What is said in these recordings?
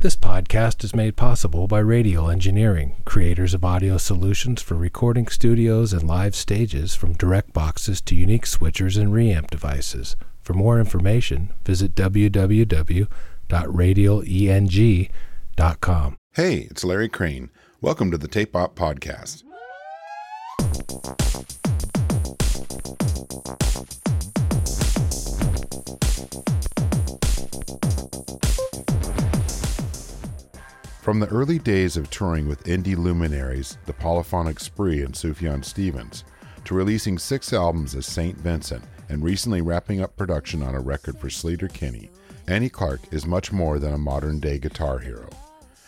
This podcast is made possible by Radial Engineering, creators of audio solutions for recording studios and live stages from direct boxes to unique switchers and reamp devices. For more information, visit www.radialeng.com. Hey, it's Larry Crane. Welcome to the Tape Op Podcast. From the early days of touring with indie luminaries, the Polyphonic Spree and Sufjan Stevens, to releasing six albums as St. Vincent and recently wrapping up production on a record for Sleater-Kinney, Annie Clark is much more than a modern day guitar hero.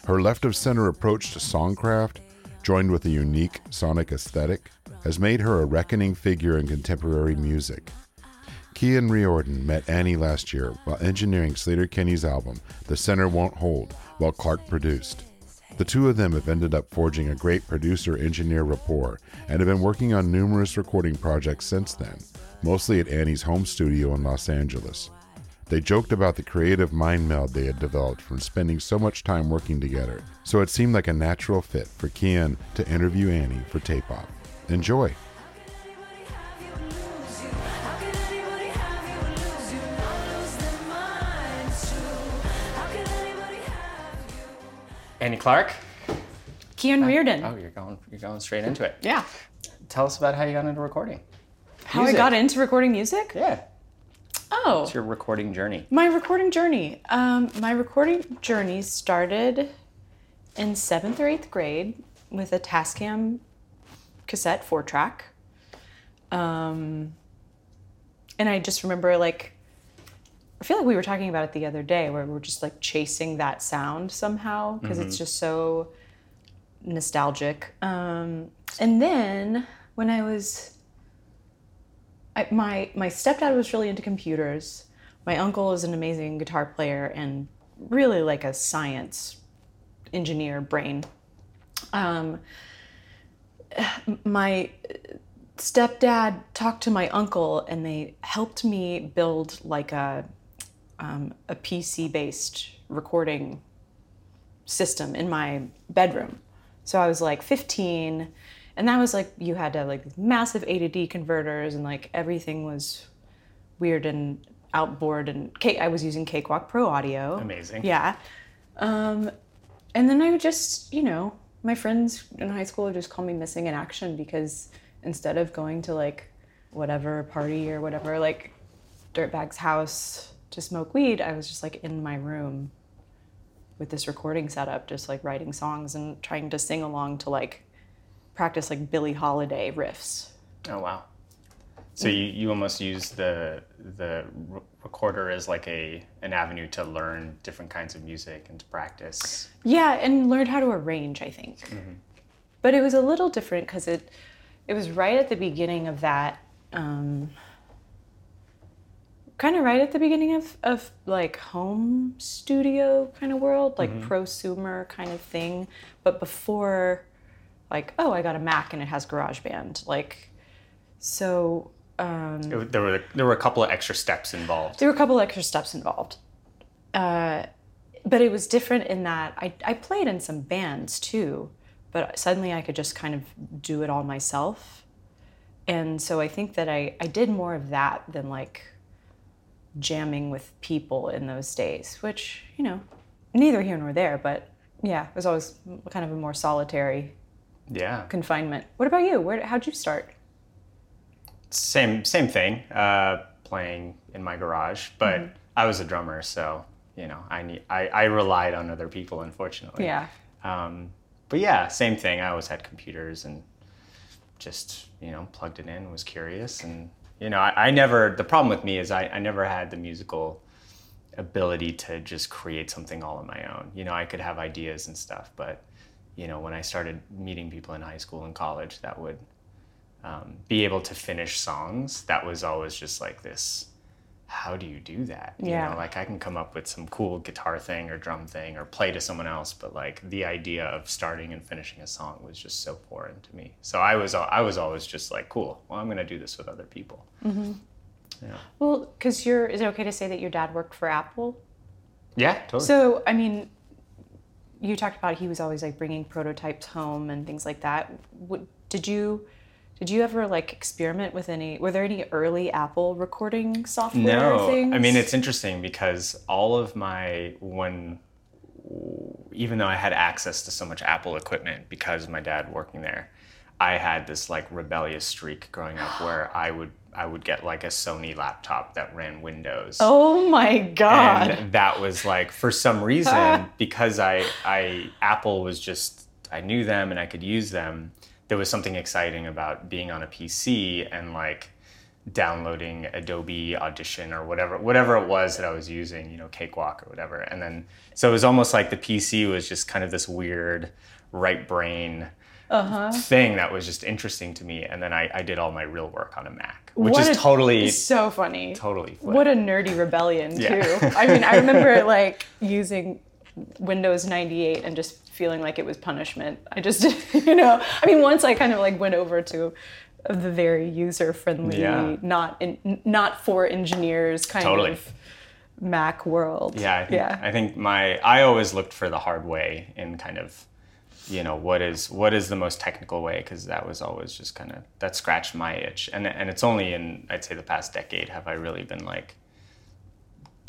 Her left of center approach to songcraft, joined with a unique sonic aesthetic, has made her a reckoning figure in contemporary music. Cian Riordan met Annie last year while engineering Sleater-Kinney's album, The Center Won't Hold, while Clark produced. The two of them have ended up forging a great producer engineer rapport and have been working on numerous recording projects since then, mostly at Annie's home studio in Los Angeles. They joked about the creative mind meld they had developed from spending so much time working together, so it seemed like a natural fit for Cian to interview Annie for Tape Op. Enjoy! Annie Clark. Cian Riordan. Oh, you're going you're going straight into it. Yeah. Tell us about how you got into recording. How Music. I got into recording music? Yeah. Oh, It's your recording journey. my recording journey. Um, my recording journey started in seventh or eighth grade with a Tascam cassette four track. Um, and I just remember like, I feel like we were talking about it the other day where we're just like chasing that sound somehow because it's just so nostalgic. Um, and then when I was I, my my stepdad was really into computers. My uncle is an amazing guitar player and really like a science engineer brain. Um, my stepdad talked to my uncle and they helped me build like a um, a PC based recording system in my bedroom. So I was like 15, and that was like you had to have like massive A to D converters, and like everything was weird and outboard. And I was using Cakewalk Pro Audio. Amazing. Yeah. Um, and then I would just, you know, my friends in high school would just call me missing in action because instead of going to like whatever party or whatever, like Dirtbag's house to smoke weed, I was just like in my room with this recording setup, just like writing songs and trying to sing along to like practice like Billie Holiday riffs. Oh wow. So you, you almost use the the recorder as like a an avenue to learn different kinds of music and to practice. Yeah, and learned how to arrange, I think. But it was a little different because it it was right at the beginning of that um, kind of right at the beginning of, of like home studio kind of world, like prosumer kind of thing. But before like, oh, I got a Mac and it has GarageBand. Like so um, It- there were there were a couple of extra steps involved. there were a couple of extra steps involved. Uh, but it was different in that I, I played in some bands too, but suddenly I could just kind of do it all myself. And so I think that I, I did more of that than like jamming with people in those days, which, you know, neither here nor there, but yeah, it was always kind of a more solitary Yeah. confinement. What about you? Where, how'd you start? Same same thing. Uh, playing in my garage, but Mm-hmm. I was a drummer, so you know I need I, I relied on other people. Unfortunately. Yeah. Um, but yeah, same thing. I always had computers and just you know plugged it in. Was curious, and you know I, I never. The problem with me is I, I never had the musical ability to just create something all on my own. You know I could have ideas and stuff, but you know when I started meeting people in high school and college that would um, be able to finish songs, that was always just like this. How do you do that? You Yeah. know, like I can come up with some cool guitar thing or drum thing or play to someone else, but like the idea of starting and finishing a song was just so foreign to me. So I was I was always just like, cool. Well, I'm gonna do this with other people. Mm-hmm. Yeah. Well, because you're, is it okay to say that your dad worked for Apple? Yeah, totally. So, I mean, you talked about he was always like bringing prototypes home and things like that. What, did you did you ever like experiment with any? Were there any early Apple recording software no, things? I mean it's interesting because all of my when even though I had access to so much Apple equipment because of my dad working there, I had this like rebellious streak growing up where I would I would get like a Sony laptop that ran Windows. Oh my god. And that was like for some reason because I I Apple was just I knew them and I could use them. There was something exciting about being on a PC and like downloading Adobe Audition or whatever whatever it was that I was using, you know, Cakewalk or whatever. And then so it was almost like the PC was just kind of this weird right brain Uh-huh. thing that was just interesting to me. And then I, I did all my real work on a Mac, which What is a- totally so funny. totally flipped. What a nerdy rebellion Yeah. too. I mean, I remember like using Windows 98 and just feeling like it was punishment. I just, you know, I mean, once I kind of like went over to the very user friendly, Yeah. not in, not for engineers kind Totally. of Mac world. Yeah, I think, yeah. I think my I always looked for the hard way in kind of, you know, what is what is the most technical way because that was always just kind of that scratched my itch, and and it's only in I'd say the past decade have I really been like,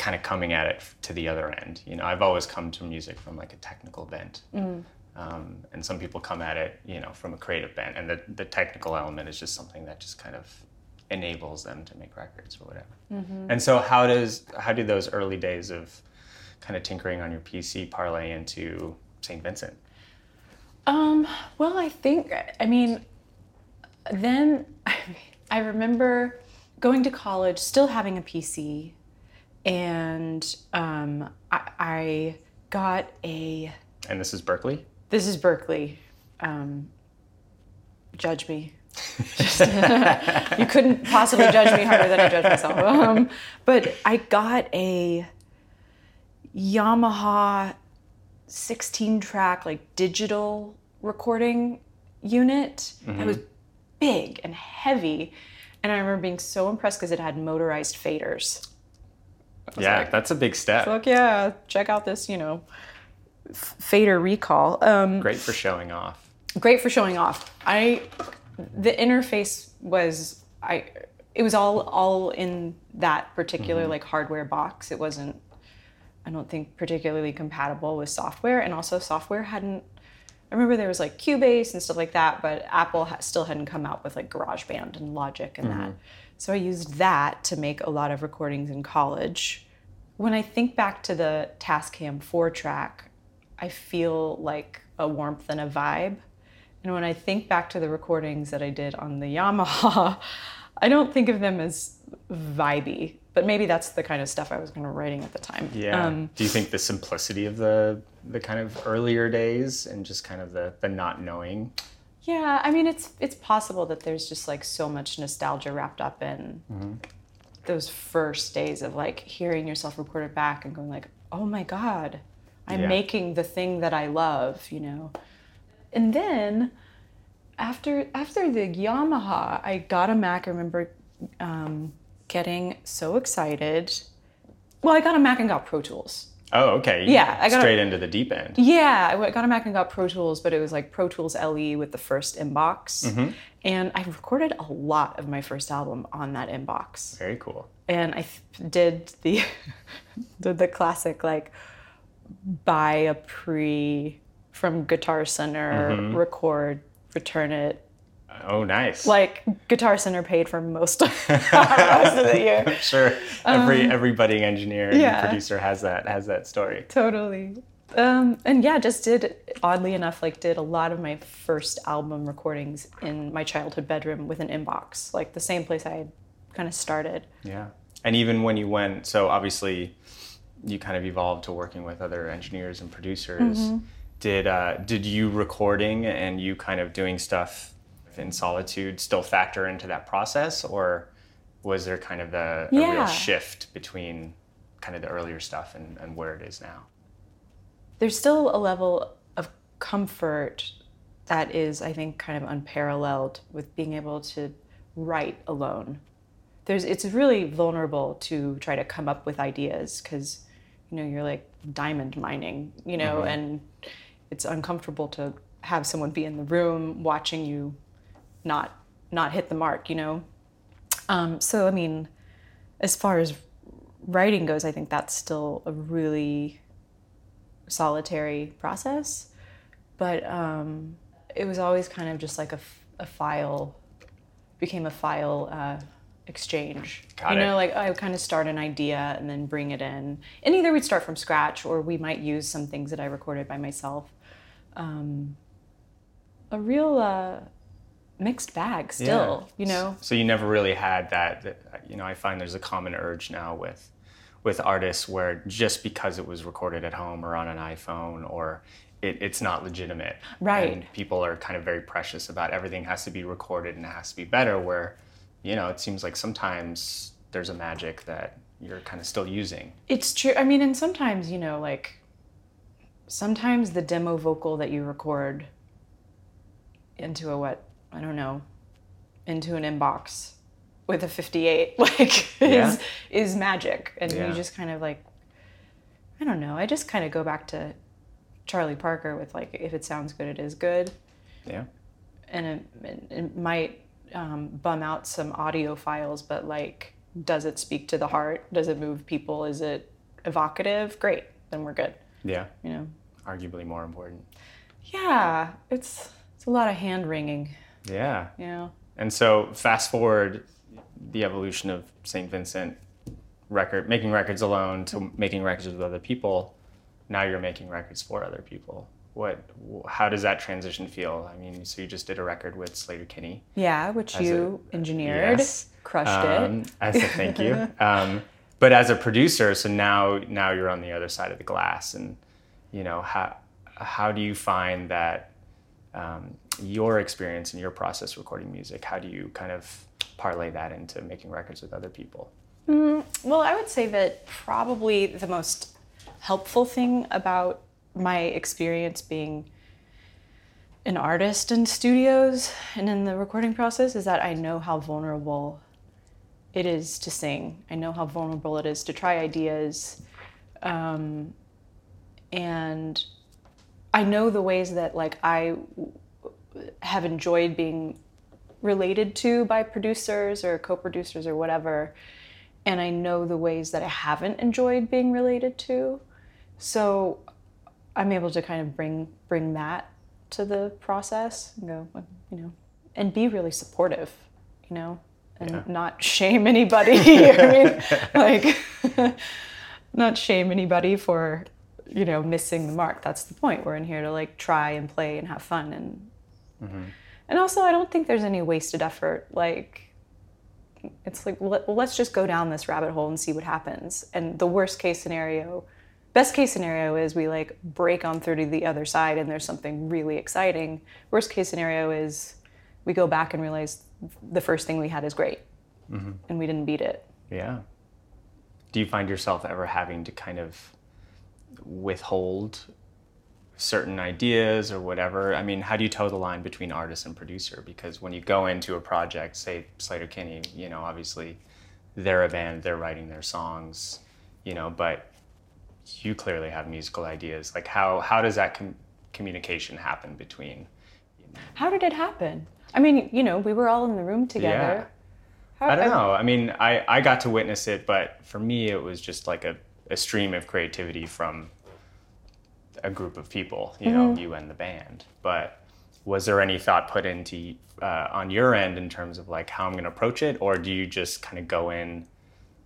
kind of coming at it to the other end. You know, I've always come to music from like a technical bent. Um, and some people come at it, you know, from a creative bent, and the, the technical element is just something that just kind of enables them to make records or whatever. And so, how does how do those early days of kind of tinkering on your PC parlay into St. Vincent? Um, well, I think, I mean, then I remember going to college, still having a PC, and um, I, I got a, And this is Berklee. this is Berklee. Um, judge me. Just- you couldn't possibly judge me harder than I judge myself. Um, but I got a Yamaha 16 track like digital recording unit It was big and heavy and i remember being so impressed because it had motorized faders Yeah, like- that's a big step. fuck yeah check out this you know f- fader recall um, Great for showing off. great for showing off. I the interface was I it was all all in that particular like hardware box. It wasn't I don't think particularly compatible with software and also software hadn't I remember there was like Cubase and stuff like that, but Apple ha- still hadn't come out with like GarageBand and Logic and that. So I used that to make a lot of recordings in college. When I think back to the Tascam 4 track, I feel like a warmth and a vibe. And when I think back to the recordings that I did on the Yamaha, I don't think of them as vibey, but maybe that's the kind of stuff I was kind of writing at the time. Yeah. Um, Do you think the simplicity of the the kind of earlier days and just kind of the the not knowing? Yeah, I mean, it's it's possible that there's just like so much nostalgia wrapped up in those first days of like hearing yourself recorded back and going like, oh my god, I'm Yeah. making the thing that I love, you know. And then after after the Yamaha, I got a Mac. I remember um, getting so excited. Well, I got a Mac and got Pro Tools. Oh, okay. Yeah, I got a- straight into the deep end. Yeah, I got a Mac and got Pro Tools, but it was like Pro Tools LE with the first Mbox. Mm-hmm. And I recorded a lot of my first album on that Mbox. Very cool. And I th- did the, did the classic like buy a pre from Guitar Center, mm-hmm. record, return it. Oh, nice. Like Guitar Center paid for most of, most of the year. sure. Every every budding engineer and Um, yeah. producer has that has that story. totally um, and yeah just did oddly enough like did a lot of my first album recordings in my childhood bedroom with an Mbox like the same place i had kind of started Yeah. And even when you went, so obviously you kind of evolved to working with other engineers and producers. Mm-hmm. Did uh, did you recording and you kind of doing stuff in solitude still factor into that process, or was there kind of a Yeah. real shift between kind of the earlier stuff and, and where it is now? there's still a level of comfort that is i think kind of unparalleled with being able to write alone there's it's really vulnerable to try to come up with ideas because you know you're like diamond mining you know mm-hmm. and it's uncomfortable to have someone be in the room watching you not not hit the mark, you know. Um, so I mean, as far as writing goes, I think that's still a really solitary process. But um, it was always kind of just like a file, became a file uh, exchange. Got you it. know, like I would kind of start an idea and then bring it in. And either we'd start from scratch or we might use some things that I recorded by myself. Um, a real uh, mixed bag still, you know? So you never really had that, that. You know, I find there's a common urge now with with artists where just because it was recorded at home or on an iPhone or it, it's not legitimate. Right. And people are kind of very precious about everything has to be recorded and it has to be better. Where, you know, it seems like sometimes there's a magic that you're kind of still using. It's true. I mean, and sometimes, you know, like sometimes the demo vocal that you record into a what, I don't know, into an Mbox with a 58 like Yeah. is is magic and Yeah. you just kind of like I don't know. I just kind of go back to Charlie Parker with like if it sounds good it is good Yeah. and it, it, might um, bum out some audiophiles, but like, does it speak to the heart? Does it move people? Is it evocative? Great, then we're good. Yeah. You know? Arguably more important. Yeah, it's it's a lot of hand wringing. Yeah. You know? And so fast forward the evolution of St. Vincent record making records alone to making records with other people. Now you're making records for other people. What how does that transition feel? I mean, so you just did a record with Sleater-Kinney. Yeah, which you a- engineered, yes. crushed Um, it. as a thank you. Um, but as a producer, so now now you're on the other side of the glass, and you know how how do you find that um, your experience and your process recording music? How do you kind of parlay that into making records with other people? Well, I would say that probably the most helpful thing about my experience being an artist in studios and in the recording process is that I know how vulnerable it is to sing. I know how vulnerable it is to try ideas. Um, and I know the ways that like I have enjoyed being related to by producers or co-producers or whatever and I know the ways that I haven't enjoyed being related to. So I'm able to kind of bring bring that to the process and go, you know, and be really supportive, you know, and Yeah. not shame anybody. I mean, like, not shame anybody for, you know, missing the mark. That's the point. We're in here to like try and play and have fun and. Mm-hmm. And also, I don't think there's any wasted effort. Like, it's like let, let's just go down this rabbit hole and see what happens. And the worst case scenario best case scenario is we like break on through to the other side and there's something really exciting. Worst case scenario is we go back and realize the first thing we had is great. Mm-hmm. And we didn't beat it. Yeah. Do you find yourself ever having to kind of withhold certain ideas or whatever? I mean, how do you toe the line between artist and producer? Because when you go into a project, say Sleater-Kinney, you know, obviously they're a band, they're writing their songs, you know, but you clearly have musical ideas. Like, how, how does that com- communication happen between? how did it happen i mean you know we were all in the room together How- I don't know. I mean, I, I got to witness it, but for me, it was just like a, a stream of creativity from a group of people, you know, you and the band. But was there any thought put into uh, on your end in terms of like how I'm going to approach it, or do you just kind of go in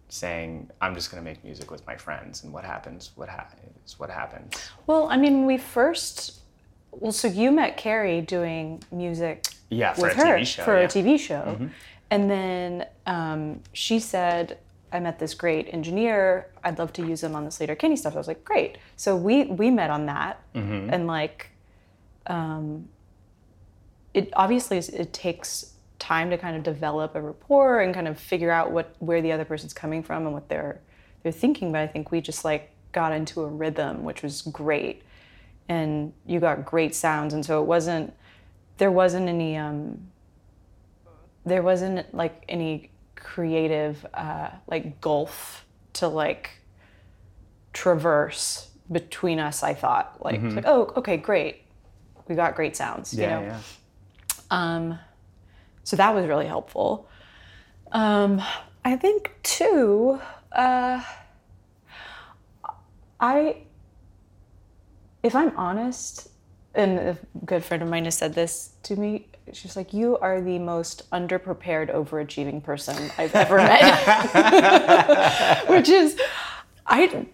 saying I'm just going to make music with my friends, and what happens, what ha- is what happens? well i mean we first well so you met carrie doing music Yeah, for with a her TV show. for yeah. a TV show. And then um, she said, I met this great engineer. I'd love to use him on the Sleater-Kinney stuff. I was like, great. So we we met on that, Mm-hmm. and like, um, it obviously is- it takes time to kind of develop a rapport and kind of figure out what where the other person's coming from and what they're they're thinking. But I think we just like got into a rhythm, which was great, and you got great sounds. And so it wasn't there wasn't any um, there wasn't like any creative uh, like gulf to like traverse between us. I thought like, it's like oh okay great, we got great sounds. you know? yeah. Um, so that was really helpful. Um, I think too, uh, I, if I'm honest, and a good friend of mine has said this to me, she's like, "You are the most underprepared, overachieving person I've ever met," which is, I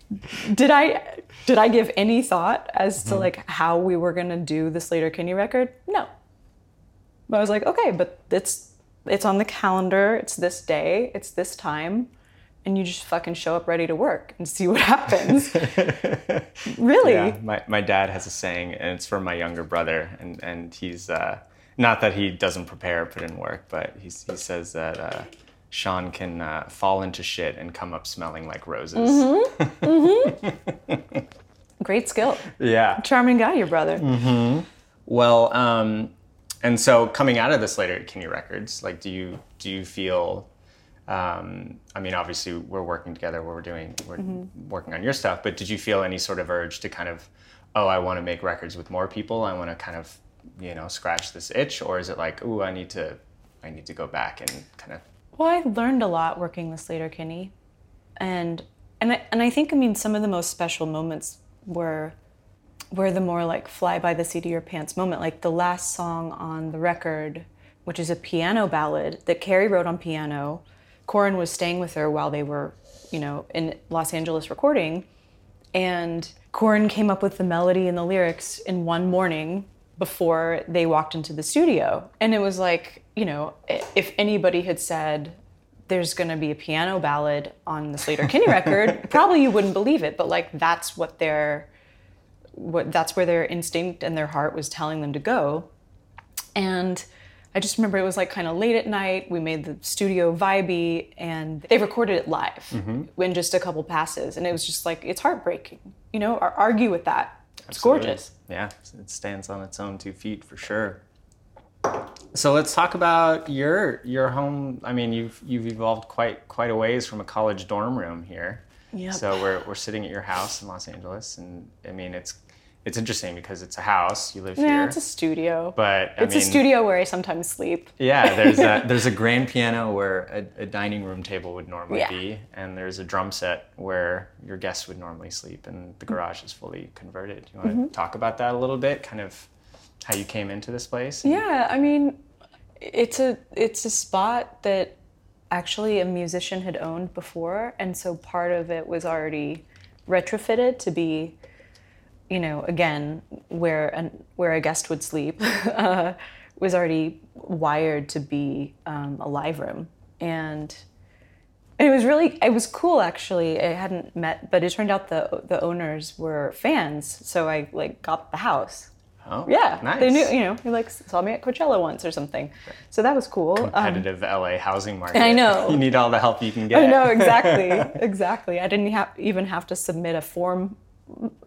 did I did I give any thought as to mm-hmm. like how we were gonna do the Sleater-Kinney record? No. But I was like, okay, but it's it's on the calendar. It's this day. It's this time, and you just fucking show up ready to work and see what happens. really? Yeah, my, my dad has a saying, and it's from my younger brother, and, and he's uh, not that he doesn't prepare, put in work, but he's, he says that uh, Sean can uh, fall into shit and come up smelling like roses. Mm-hmm. Mm-hmm. Great skill. Yeah. Charming guy, your brother. Mm-hmm. Well, um, and so coming out of the Slater at Kinney records, like, do you do you feel? Um, I mean, obviously, we're working together. We're doing we're working on your stuff. But did you feel any sort of urge to kind of, oh, I want to make records with more people. I want to kind of, you know, scratch this itch, or is it like, oh, I need to, I need to go back and kind of. Well, I learned a lot working with Sleater-Kinney, and and I, and I think I mean some of the most special moments were were the more like fly by the seat of your pants moment, like the last song on the record, which is a piano ballad that Carrie wrote on piano. Corin was staying with her while they were, you know, in Los Angeles recording, and Corin came up with the melody and the lyrics in one morning before they walked into the studio. And it was like, you know, if anybody had said, there's going to be a piano ballad on the Sleater-Kinney record, probably you wouldn't believe it, but like that's what their what that's where their instinct and their heart was telling them to go. And I just remember it was like kind of late at night. We made the studio vibey, and they recorded it live mm-hmm. in just a couple passes, and it was just like it's heartbreaking. You know, ar- argue with that. It's gorgeous. Yeah, it stands on its own two feet for sure. So let's talk about your your home. I mean, you've you've evolved quite quite a ways from a college dorm room here. Yep. So we're we're sitting at your house in Los Angeles, and I mean it's it's interesting because it's a house. You live Yeah, here, it's a studio. but I it's mean, a studio where I sometimes sleep. Yeah, there's a there's a grand piano where a, a dining room table would normally Yeah. be, and there's a drum set where your guests would normally sleep, and the garage is fully converted. You want Mm-hmm. to talk about that a little bit? Kind of how you came into this place? Yeah, I mean, it's a it's a spot that actually a musician had owned before, and so part of it was already retrofitted to be, you know, again where an, where a guest would sleep uh, was already wired to be um, a live room, and it was really it was cool actually. I hadn't met, but it turned out the the owners were fans, so I like got the house. Oh, Yeah, nice. they knew. You know, he like saw me at Coachella once or something. So that was cool. Um, Competitive LA housing market. I know. you need all the help you can get. I know exactly, exactly. I didn't have, even have to submit a form,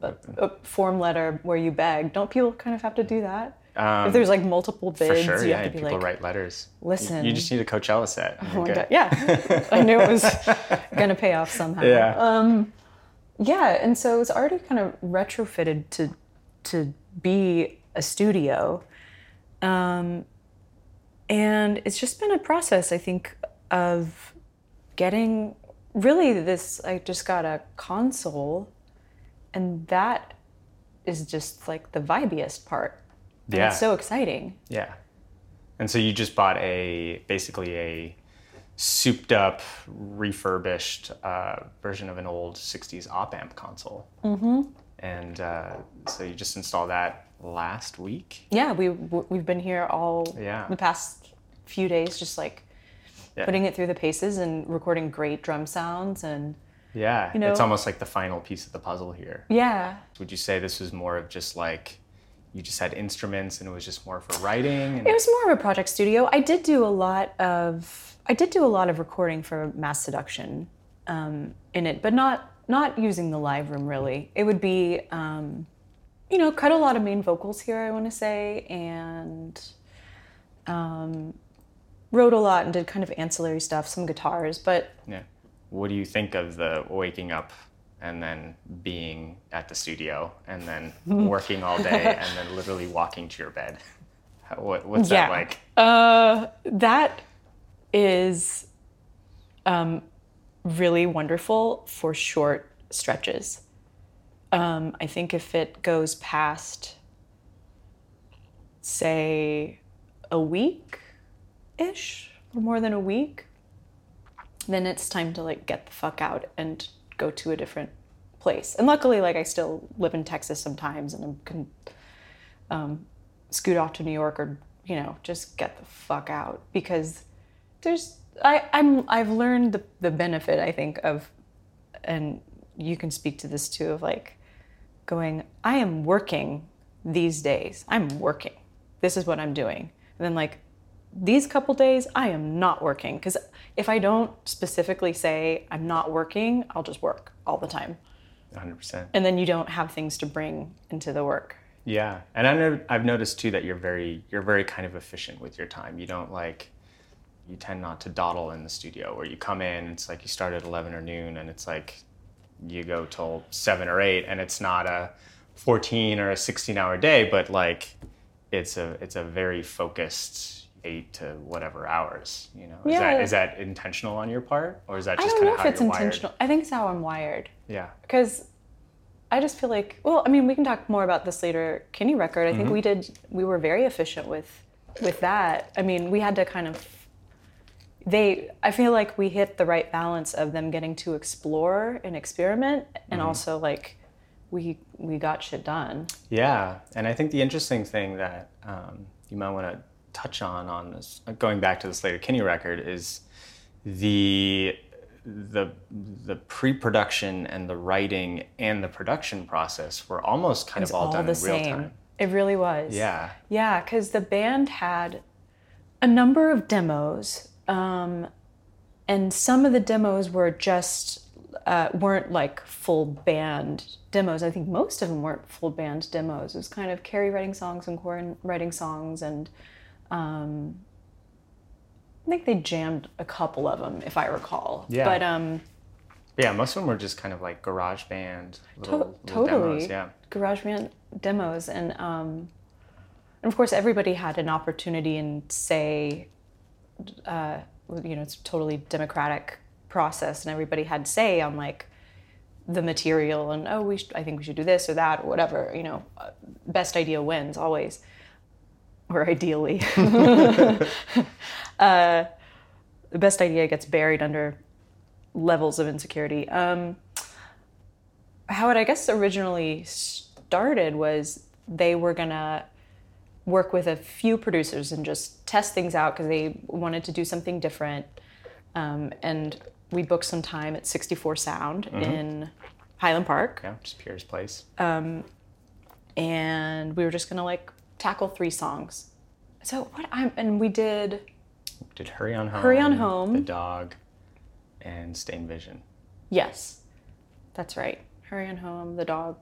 a, a form letter where you beg. Don't people kind of have to do that? if there's like multiple bids, Um, For sure, you yeah. have to be People like, write letters. "Listen." you, just need a Coachella set. oh my god, yeah. I knew it was gonna pay off somehow. Yeah. Yeah, and so it's already kind of retrofitted to to be a studio, um, and it's just been a process. I think of getting really this. I just got a console, and that is just like the vibiest part. And Yeah. it's so exciting. Yeah. And so you just bought a basically a souped up, refurbished uh, version of an old 60s op amp console. Mm-hmm. And uh, so you just installed that last week. Yeah, we we've been here all Yeah. the past few days, just like Yeah. putting it through the paces and recording great drum sounds and Yeah. know- it's almost like the final piece of the puzzle here. yeah. Would you say this was more of just like you just had instruments and it was just more for writing? And, It was more of a project studio. I did do a lot of I did do a lot of recording for Masseduction um, in it, but not not using the live room really. It would be um, you know cut a lot of main vocals here. I want to say and um, wrote a lot and did kind of ancillary stuff, some guitars, but yeah. What do you think of the waking up and then being at the studio and then working all day and then literally walking to your bed. What, what's that like? Uh, that is um, really wonderful for short stretches. Um, I think if it goes past, say, a week ish, or more than a week, then it's time to like get the fuck out and go to a different place. And luckily, like I still live in Texas sometimes, and I can um, scoot off to New York or you know just get the fuck out because there's I I'm I've learned the the benefit I think of, and you can speak to this too of like going I am working these days. I'm working. This is what I'm doing. And then like these couple days I am not working because if I don't specifically say I'm not working, I'll just work all the time. 100%. And then you don't have things to bring into the work. Yeah, and I know I've noticed too that you're very you're very kind of efficient with your time. You don't like you tend not to dawdle in the studio where you come in it's like you start at 11 or noon and it's like you go till 7 or 8 and it's not a 14 or a 16 hour day but like it's a it's a very focused 8 to whatever hours you know is Yeah. that is that intentional on your part or is that just kind of a little bit more? I don't know of if how it's you're intentional. I think it's how I'm wired. wired yeah because I just feel like well, I mean, we can talk more about this later. Kinney record. I think we did. We were very efficient with with that. I mean, we had to kind of. They, I feel like we hit the right balance of them getting to explore and experiment, and also like, we we got shit done. Yeah, and I think the interesting thing that um, you might want to touch on on this, going back to the Sleater-Kinney record, is the the the pre-production and the writing and the production process were almost kind of all, all done the in real same. time. It really was. Yeah, Yeah, because the band had a number of demos, um, and some of the demos were just uh, weren't like full band demos. I think most of them weren't full band demos. It was kind of Carrie writing songs and Corin writing songs, and um, I think they jammed a couple of them, if I recall. Yeah. But um, yeah. Most of them were just kind of like garage band, little, To- little totally. demos. Yeah, GarageBand demos, and um, and of course everybody had an opportunity and say, uh, you know, it's a totally democratic process, and everybody had say on like the material and oh we should, I think we should do this or that or whatever you know uh, best idea wins always or ideally uh, the best idea gets buried under levels of insecurity um, how it I guess originally started was they were gonna work with a few producers and just test things out because they wanted to do something different. Um, and we booked some time at 64 Sound in Highland Park, yeah, just Pierre's place. and we were just gonna like tackle three songs. So what I'm and we did Did Hurry on Home, Hurry on Home. The Dog, and Stain Vision. yes, that's right. Hurry on home, the dog.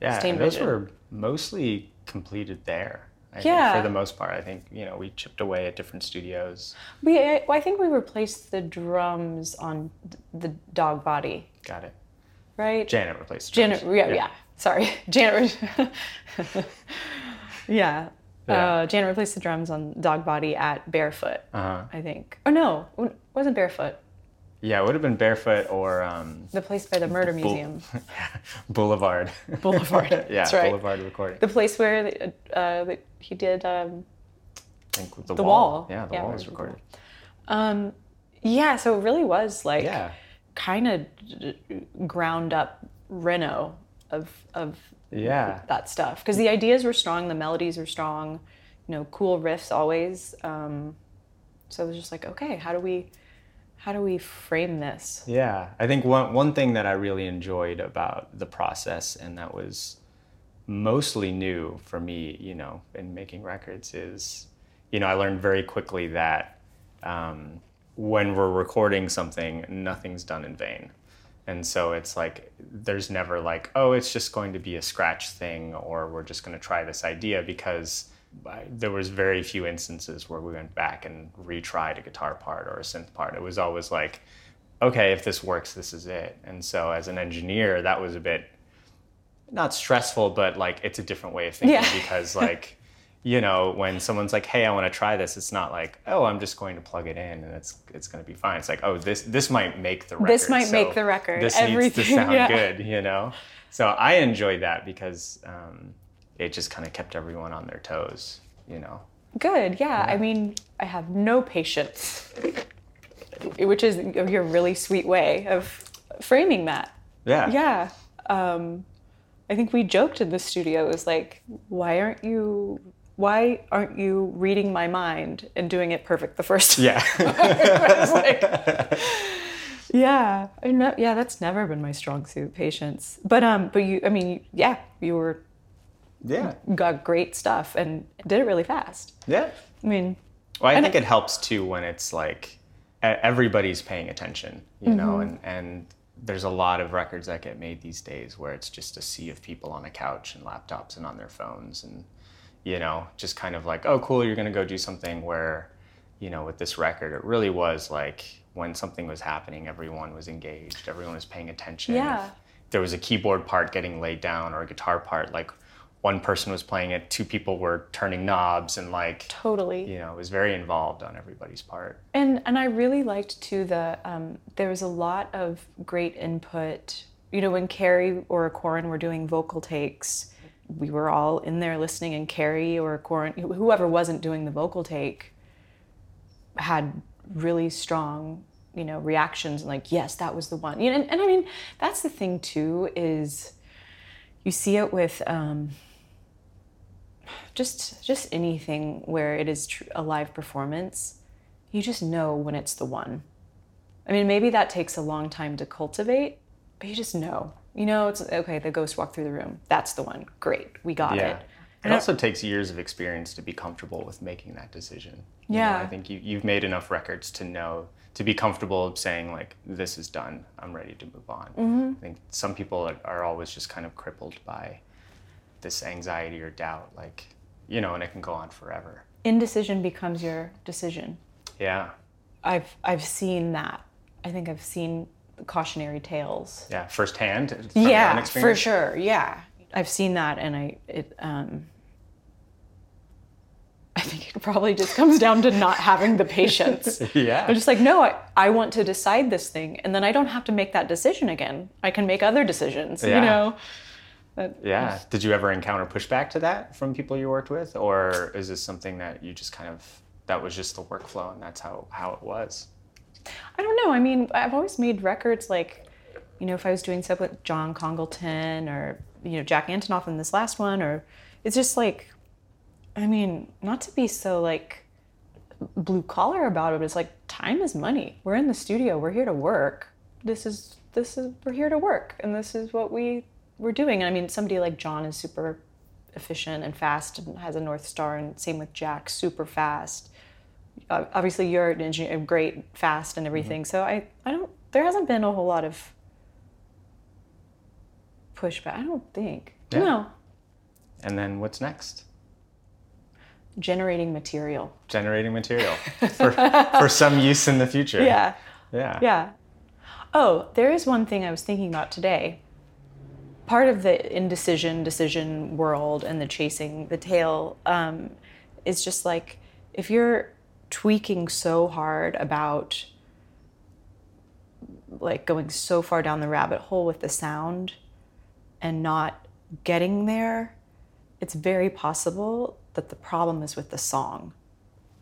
Yeah, Stain and those Vision. were mostly completed there. I Yeah. think, for the most part. I think you know we chipped away at different studios. We I, I think we replaced the drums on the dog body, Got it. right? Janet replaced. the Janet, drums. yeah, yeah, Sorry, Janet. yeah, Yeah. Uh, Janet replaced the drums on Dog Body at Barefoot, Uh-huh. I think. Oh no, it wasn't Barefoot. Yeah, it would have been Barefoot or um, The place by the Murder Bull- Museum, Boulevard. Boulevard. yeah, That's right. Boulevard recording. the place where uh, he did. Um, I think the, The wall. Wall. Yeah, the Yeah, wall was recorded. um, yeah, so it really was like Yeah. kind of ground up Reno of of Yeah. that stuff because the ideas were strong, the melodies were strong, you know, cool riffs always. Um, so it was just like, okay, how do we, how do we frame this? Yeah, I think one one thing that I really enjoyed about the process, and that was mostly new for me, you know, in making records, is, you know, I learned very quickly that um, when we're recording something, nothing's done in vain. And so it's like, there's never like, oh, it's just going to be a scratch thing, or we're just going to try this idea because I, there was very few instances where we went back and retried a guitar part or a synth part. It was always like, okay, if this works, this is it. And so as an engineer, that was a bit not stressful, but like it's a different way of thinking Yeah. because like you know when someone's like, hey, I want to try this, it's not like oh, I'm just going to plug it in and it's it's going to be fine. It's like oh, this this might make the record. This might so make the record. This needs to sound yeah. good, you know. So I enjoyed that because um, it just kind of kept everyone on their toes, you know. Good, yeah. I mean, I have no patience, which is your really sweet way of framing that. Yeah. Yeah. Um, I think we joked in the studio. It was like, why aren't you? Why aren't you reading my mind and doing it perfect the first time? Yeah. Like, yeah, I know, yeah. That's never been my strong suit, patience. But um, but you, I mean, yeah, you were yeah. got great stuff and did it really fast. Yeah. I mean, Well, I think it helps too when it's like everybody's paying attention, you know, Mm-hmm. and, and there's a lot of records that get made these days where it's just a sea of people on a couch and laptops and on their phones and, you know, just kind of like, oh, cool, you're going to go do something where, you know, with this record, it really was like when something was happening, everyone was engaged, everyone was paying attention. Yeah. If there was a keyboard part getting laid down or a guitar part, like one person was playing it, two people were turning knobs and like, totally. you know, it was very involved on everybody's part. And and I really liked too the um, there was a lot of great input. You know, when Carrie or Corin were doing vocal takes, we were all in there listening, and Carrie or Corin, whoever wasn't doing the vocal take, had really strong, you know, reactions and like, yes, that was the one. You know, and, and I mean, that's the thing too is you see it with. Um, just just anything where it is tr- a live performance you just know when it's the one i mean maybe that takes a long time to cultivate but you just know you know it's okay the ghost walked through the room that's the one great we got Yeah. it It also takes years of experience to be comfortable with making that decision. You know, Yeah. I think you, you've made enough records to know, to be comfortable saying, like, this is done, I'm ready to move on. Mm-hmm. I think some people are, are always just kind of crippled by this anxiety or doubt, like, you know, and it can go on forever. indecision becomes your decision Yeah. i've i've seen that i think i've seen cautionary tales Yeah. Firsthand. from your own yeah for sure yeah i've seen that and i it um i think it probably just comes down to not having the patience Yeah. i'm just like no I, I want to decide this thing and then i don't have to make that decision again i can make other decisions Yeah. you know But- Yeah. Did you ever encounter pushback to that from people you worked with, or is this something that you just kind of that was just the workflow and that's how how it was? I don't know. I mean, I've always made records like, you know, if I was doing stuff with John Congleton or, you know, Jack Antonoff in this last one, or it's just like, I mean, not to be so like blue collar about it, but it's like time is money. We're in the studio. We're here to work. This is, this is, we're here to work. And this is what we, we're doing. And I mean, somebody like John is super efficient and fast and has a North Star, and same with Jack, super fast obviously you're an engineer, great, fast, and everything. So I, I don't. There hasn't been a whole lot of pushback. I don't think. Yeah. No, And then what's next? generating material. Generating material for for some use in the future. Yeah, Yeah. yeah. Oh, there is one thing I was thinking about today. Part of the indecision, decision world and the chasing the tail um, is just like if you're tweaking so hard about like going so far down the rabbit hole with the sound and not getting there, it's very possible that the problem is with the song.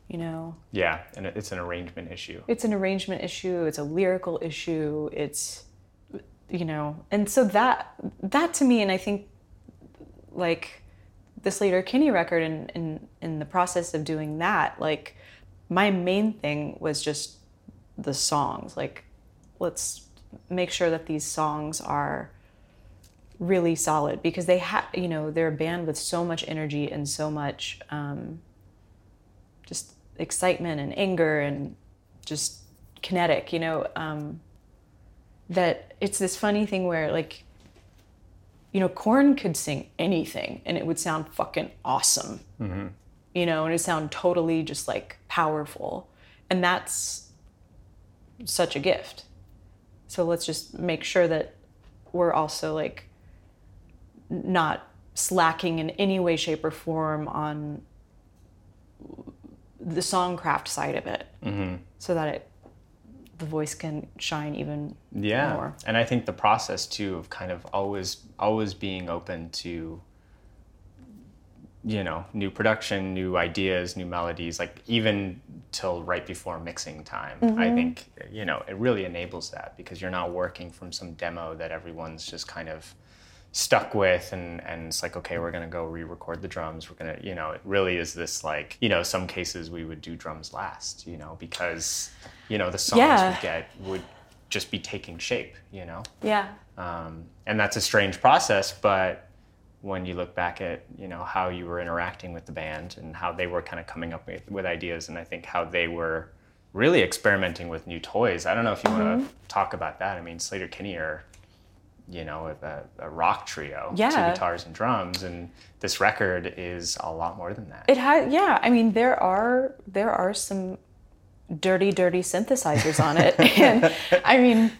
You know? Yeah. And it's an arrangement issue. it's an arrangement issue it's a lyrical issue it's you know and so that that to me and i think like this Sleater-Kinney record in in in the process of doing that like my main thing was just the songs. Like let's make sure that these songs are really solid because they have you know they're a band with so much energy and so much um, just excitement and anger and just kinetic, you know, um, that it's this funny thing where like, you know, Corin could sing anything and it would sound fucking awesome, you know, and it sound totally just like powerful. And that's such a gift. So let's just make sure that we're also like not slacking in any way, shape, or form on the songcraft side of it, Mm-hmm. so that it the voice can shine even yeah more. and i think the process too of kind of always always being open to you know new production new ideas new melodies like even till right before mixing time i think you know it really enables that because you're not working from some demo that everyone's just kind of stuck with and and it's like okay we're going to go re-record the drums we're going to you know it really is this like you know some cases we would do drums last you know because you know the songs Yeah. we get would just be taking shape you know Yeah. um, and that's a strange process but when you look back at you know how you were interacting with the band and how they were kind of coming up with, with ideas and i think how they were really experimenting with new toys. I don't know if you want to mm-hmm. talk about that. I mean Sleater-Kinney are you know a, a rock trio two guitars and drums and this record is a lot more than that. It has, yeah. I mean, there are there are some dirty, dirty synthesizers on it, and I mean,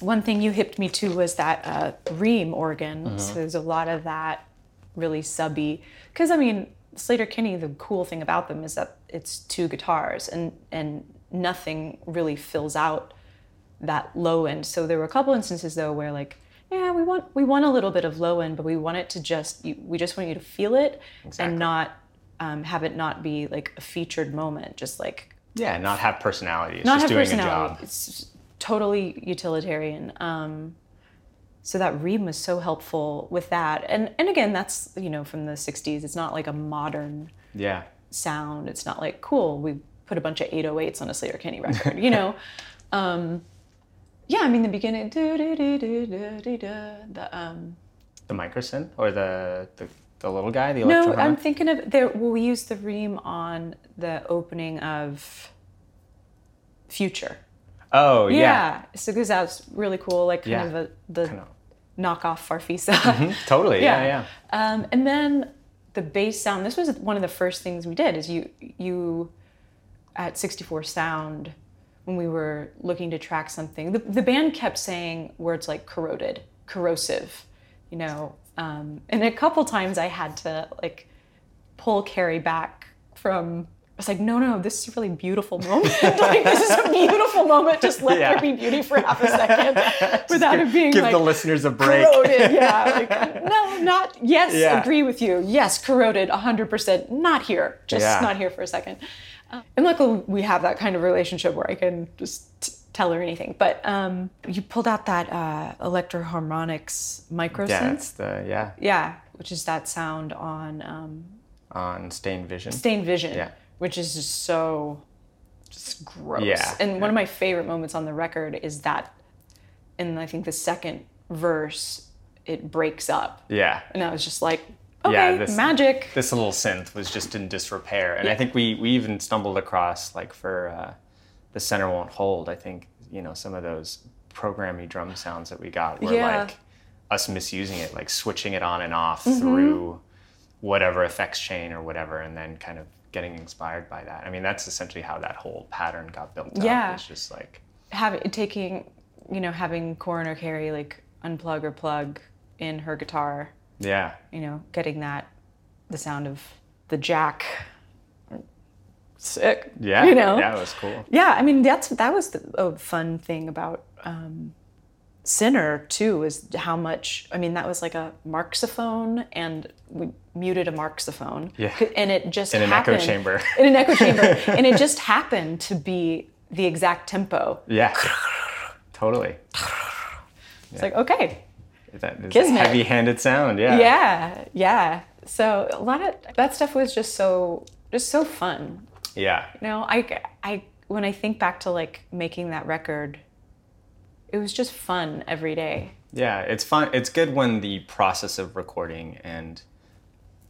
one thing you hipped me to was that uh, Rheem organ. So there's a lot of that really subby. Because I mean, Sleater-Kinney, the cool thing about them is that it's two guitars, and and nothing really fills out that low end. So there were a couple instances though where like, yeah, we want we want a little bit of low end, but we want it to just you, we just want you to feel it Exactly. and not um, have it not be like a featured moment, just like yeah not have personality it's not just have doing personality. a job It's totally utilitarian. Um, so that Rheem was so helpful with that, and and again, that's you know from the '60s. It's not like a modern yeah sound. It's not like cool. We put a bunch of 808s on a Sleater-Kinney record, you know. Um, yeah, I mean the beginning, the um. the microsynth or the the, the little guy the No, I'm thinking of there. Well, we used the Rheem on the opening of Future. Oh Yeah, yeah, so because that was really cool, like kind Yeah. of a, the Kind of- knockoff Farfisa. totally yeah Yeah. yeah Um, and then the bass sound. This was one of the first things we did. Is you you at 64 Sound when we were looking to track something. The, the band kept saying words like corroded, corrosive, you know. Um, and a couple times I had to like pull Carrie back from. I was like, no, no, this is a really beautiful moment. like, this is a beautiful moment. Just let Yeah. there be beauty for half a second without it being give like the listeners a break corroded. Yeah, like no, not yes. Yeah. Agree with you. Yes, corroded, hundred percent. Not here. Just Yeah. not here for a second. Uh, and luckily, we have that kind of relationship where I can just t- tell her anything. But um, you pulled out that uh, Electro-Harmonix micro yeah it's the yeah Yeah, which is that sound on um, on Stain Vision Stained Vision, Yeah. Which is just so just gross. Yeah, And one of my favorite moments on the record is that, in I think the second verse, it breaks up, yeah and I was just like, okay, Yeah, this- magic. this little synth was just in disrepair and i think we we even stumbled across like for uh, the center won't hold i think you know some of those programmy drum sounds that we got were Yeah. like us misusing it like switching it on and off Mm-hmm. through whatever effects chain or whatever and then kind of getting inspired by that i mean that's essentially how that whole pattern got built Yeah. up it's just like having taking, you know, having Corin or Carrie like unplug or plug in her guitar, yeah you know, getting that, the sound of the jack. Sick. yeah You know. yeah it was cool Yeah, I mean that's that was the, a fun thing about um, Sinner too is how much. I mean that was like a marxophone, and we muted a marxophone. Yeah. and it just In an echo happened- chamber. In an echo chamber, and it just happened to be the exact tempo. yeah totally It's like okay, that is a Kismet. heavy-handed sound yeah yeah, yeah. So a lot of that stuff was just so just so fun. yeah You know, I, I, when I think back to like making that record, it was just fun every day. Yeah, it's fun. It's good when the process of recording and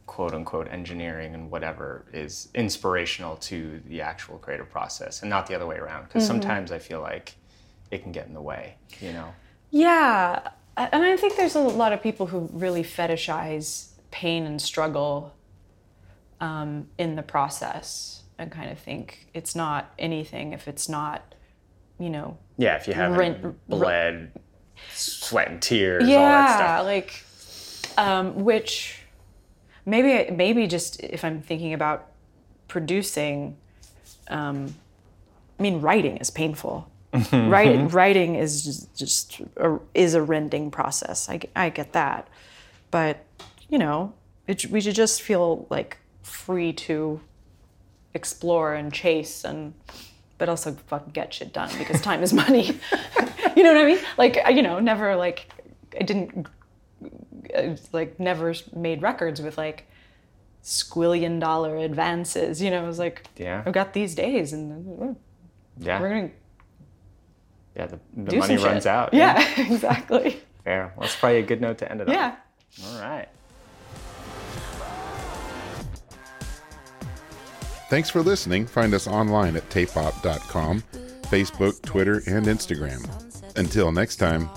quote unquote engineering and whatever is inspirational to the actual creative process and not the other way around. Because sometimes I feel like it can get in the way, you know? Yeah, and I think there's a lot of people who really fetishize pain and struggle um, in the process and kind of think it's not anything if it's not you know, Yeah, if you haven't Rent- bled, sweat and tears, all that yeah, like, um, which maybe maybe just if I'm thinking about producing, um, I mean, writing is painful. Writing writing is just, just a, is a rending process. I, I get that, but you know, it, we should just feel like free to explore and chase and but also fucking get shit done because time is money. you know what I mean? Like uh, you know, never like I didn't uh, like never made records with like squillion dollar advances. You know, it was like Yeah. I've got these days and uh, yeah, we're gonna yeah. The, the money runs shit. out. Eh? Yeah, exactly. fair. Well, that's probably a good note to end it on. Yeah. All right. Thanks for listening. Find us online at tapeop.com, Facebook, Twitter, and Instagram. Until next time.